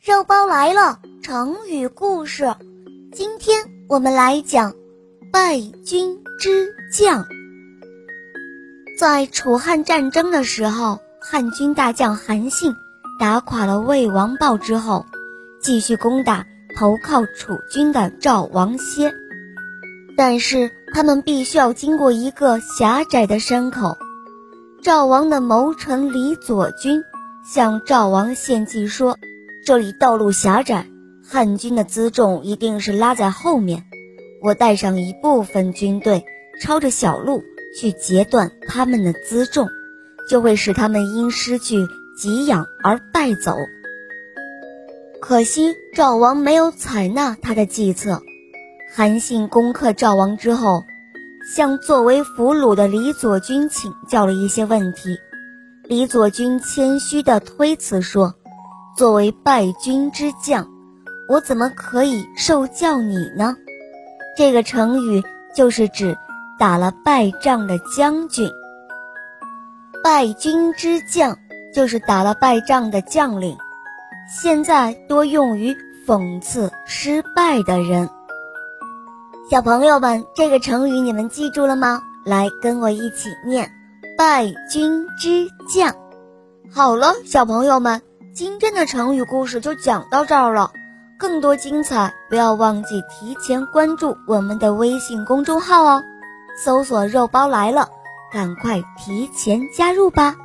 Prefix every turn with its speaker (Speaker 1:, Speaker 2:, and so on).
Speaker 1: 肉包来了，成语故事。今天我们来讲败军之将。在楚汉战争的时候，汉军大将韩信打垮了魏王豹之后，继续攻打投靠楚军的赵王歇。但是他们必须要经过一个狭窄的山口。赵王的谋臣李左军向赵王献计说：“这里道路狭窄，汉军的辎重一定是拉在后面。我带上一部分军队，抄着小路去截断他们的辎重，就会使他们因失去给养而败走。”可惜赵王没有采纳他的计策。韩信攻克赵王之后，向作为俘虏的李左军请教了一些问题。李左军谦虚地推辞说：“作为败军之将，我怎么可以受教你呢？”这个成语就是指打了败仗的将军。败军之将就是打了败仗的将领，现在多用于讽刺失败的人。小朋友们，这个成语你们记住了吗？来跟我一起念“败军之将”。好了，小朋友们，今天的成语故事就讲到这儿了。更多精彩，不要忘记提前关注我们的微信公众号哦，搜索“肉包来了”，赶快提前加入吧。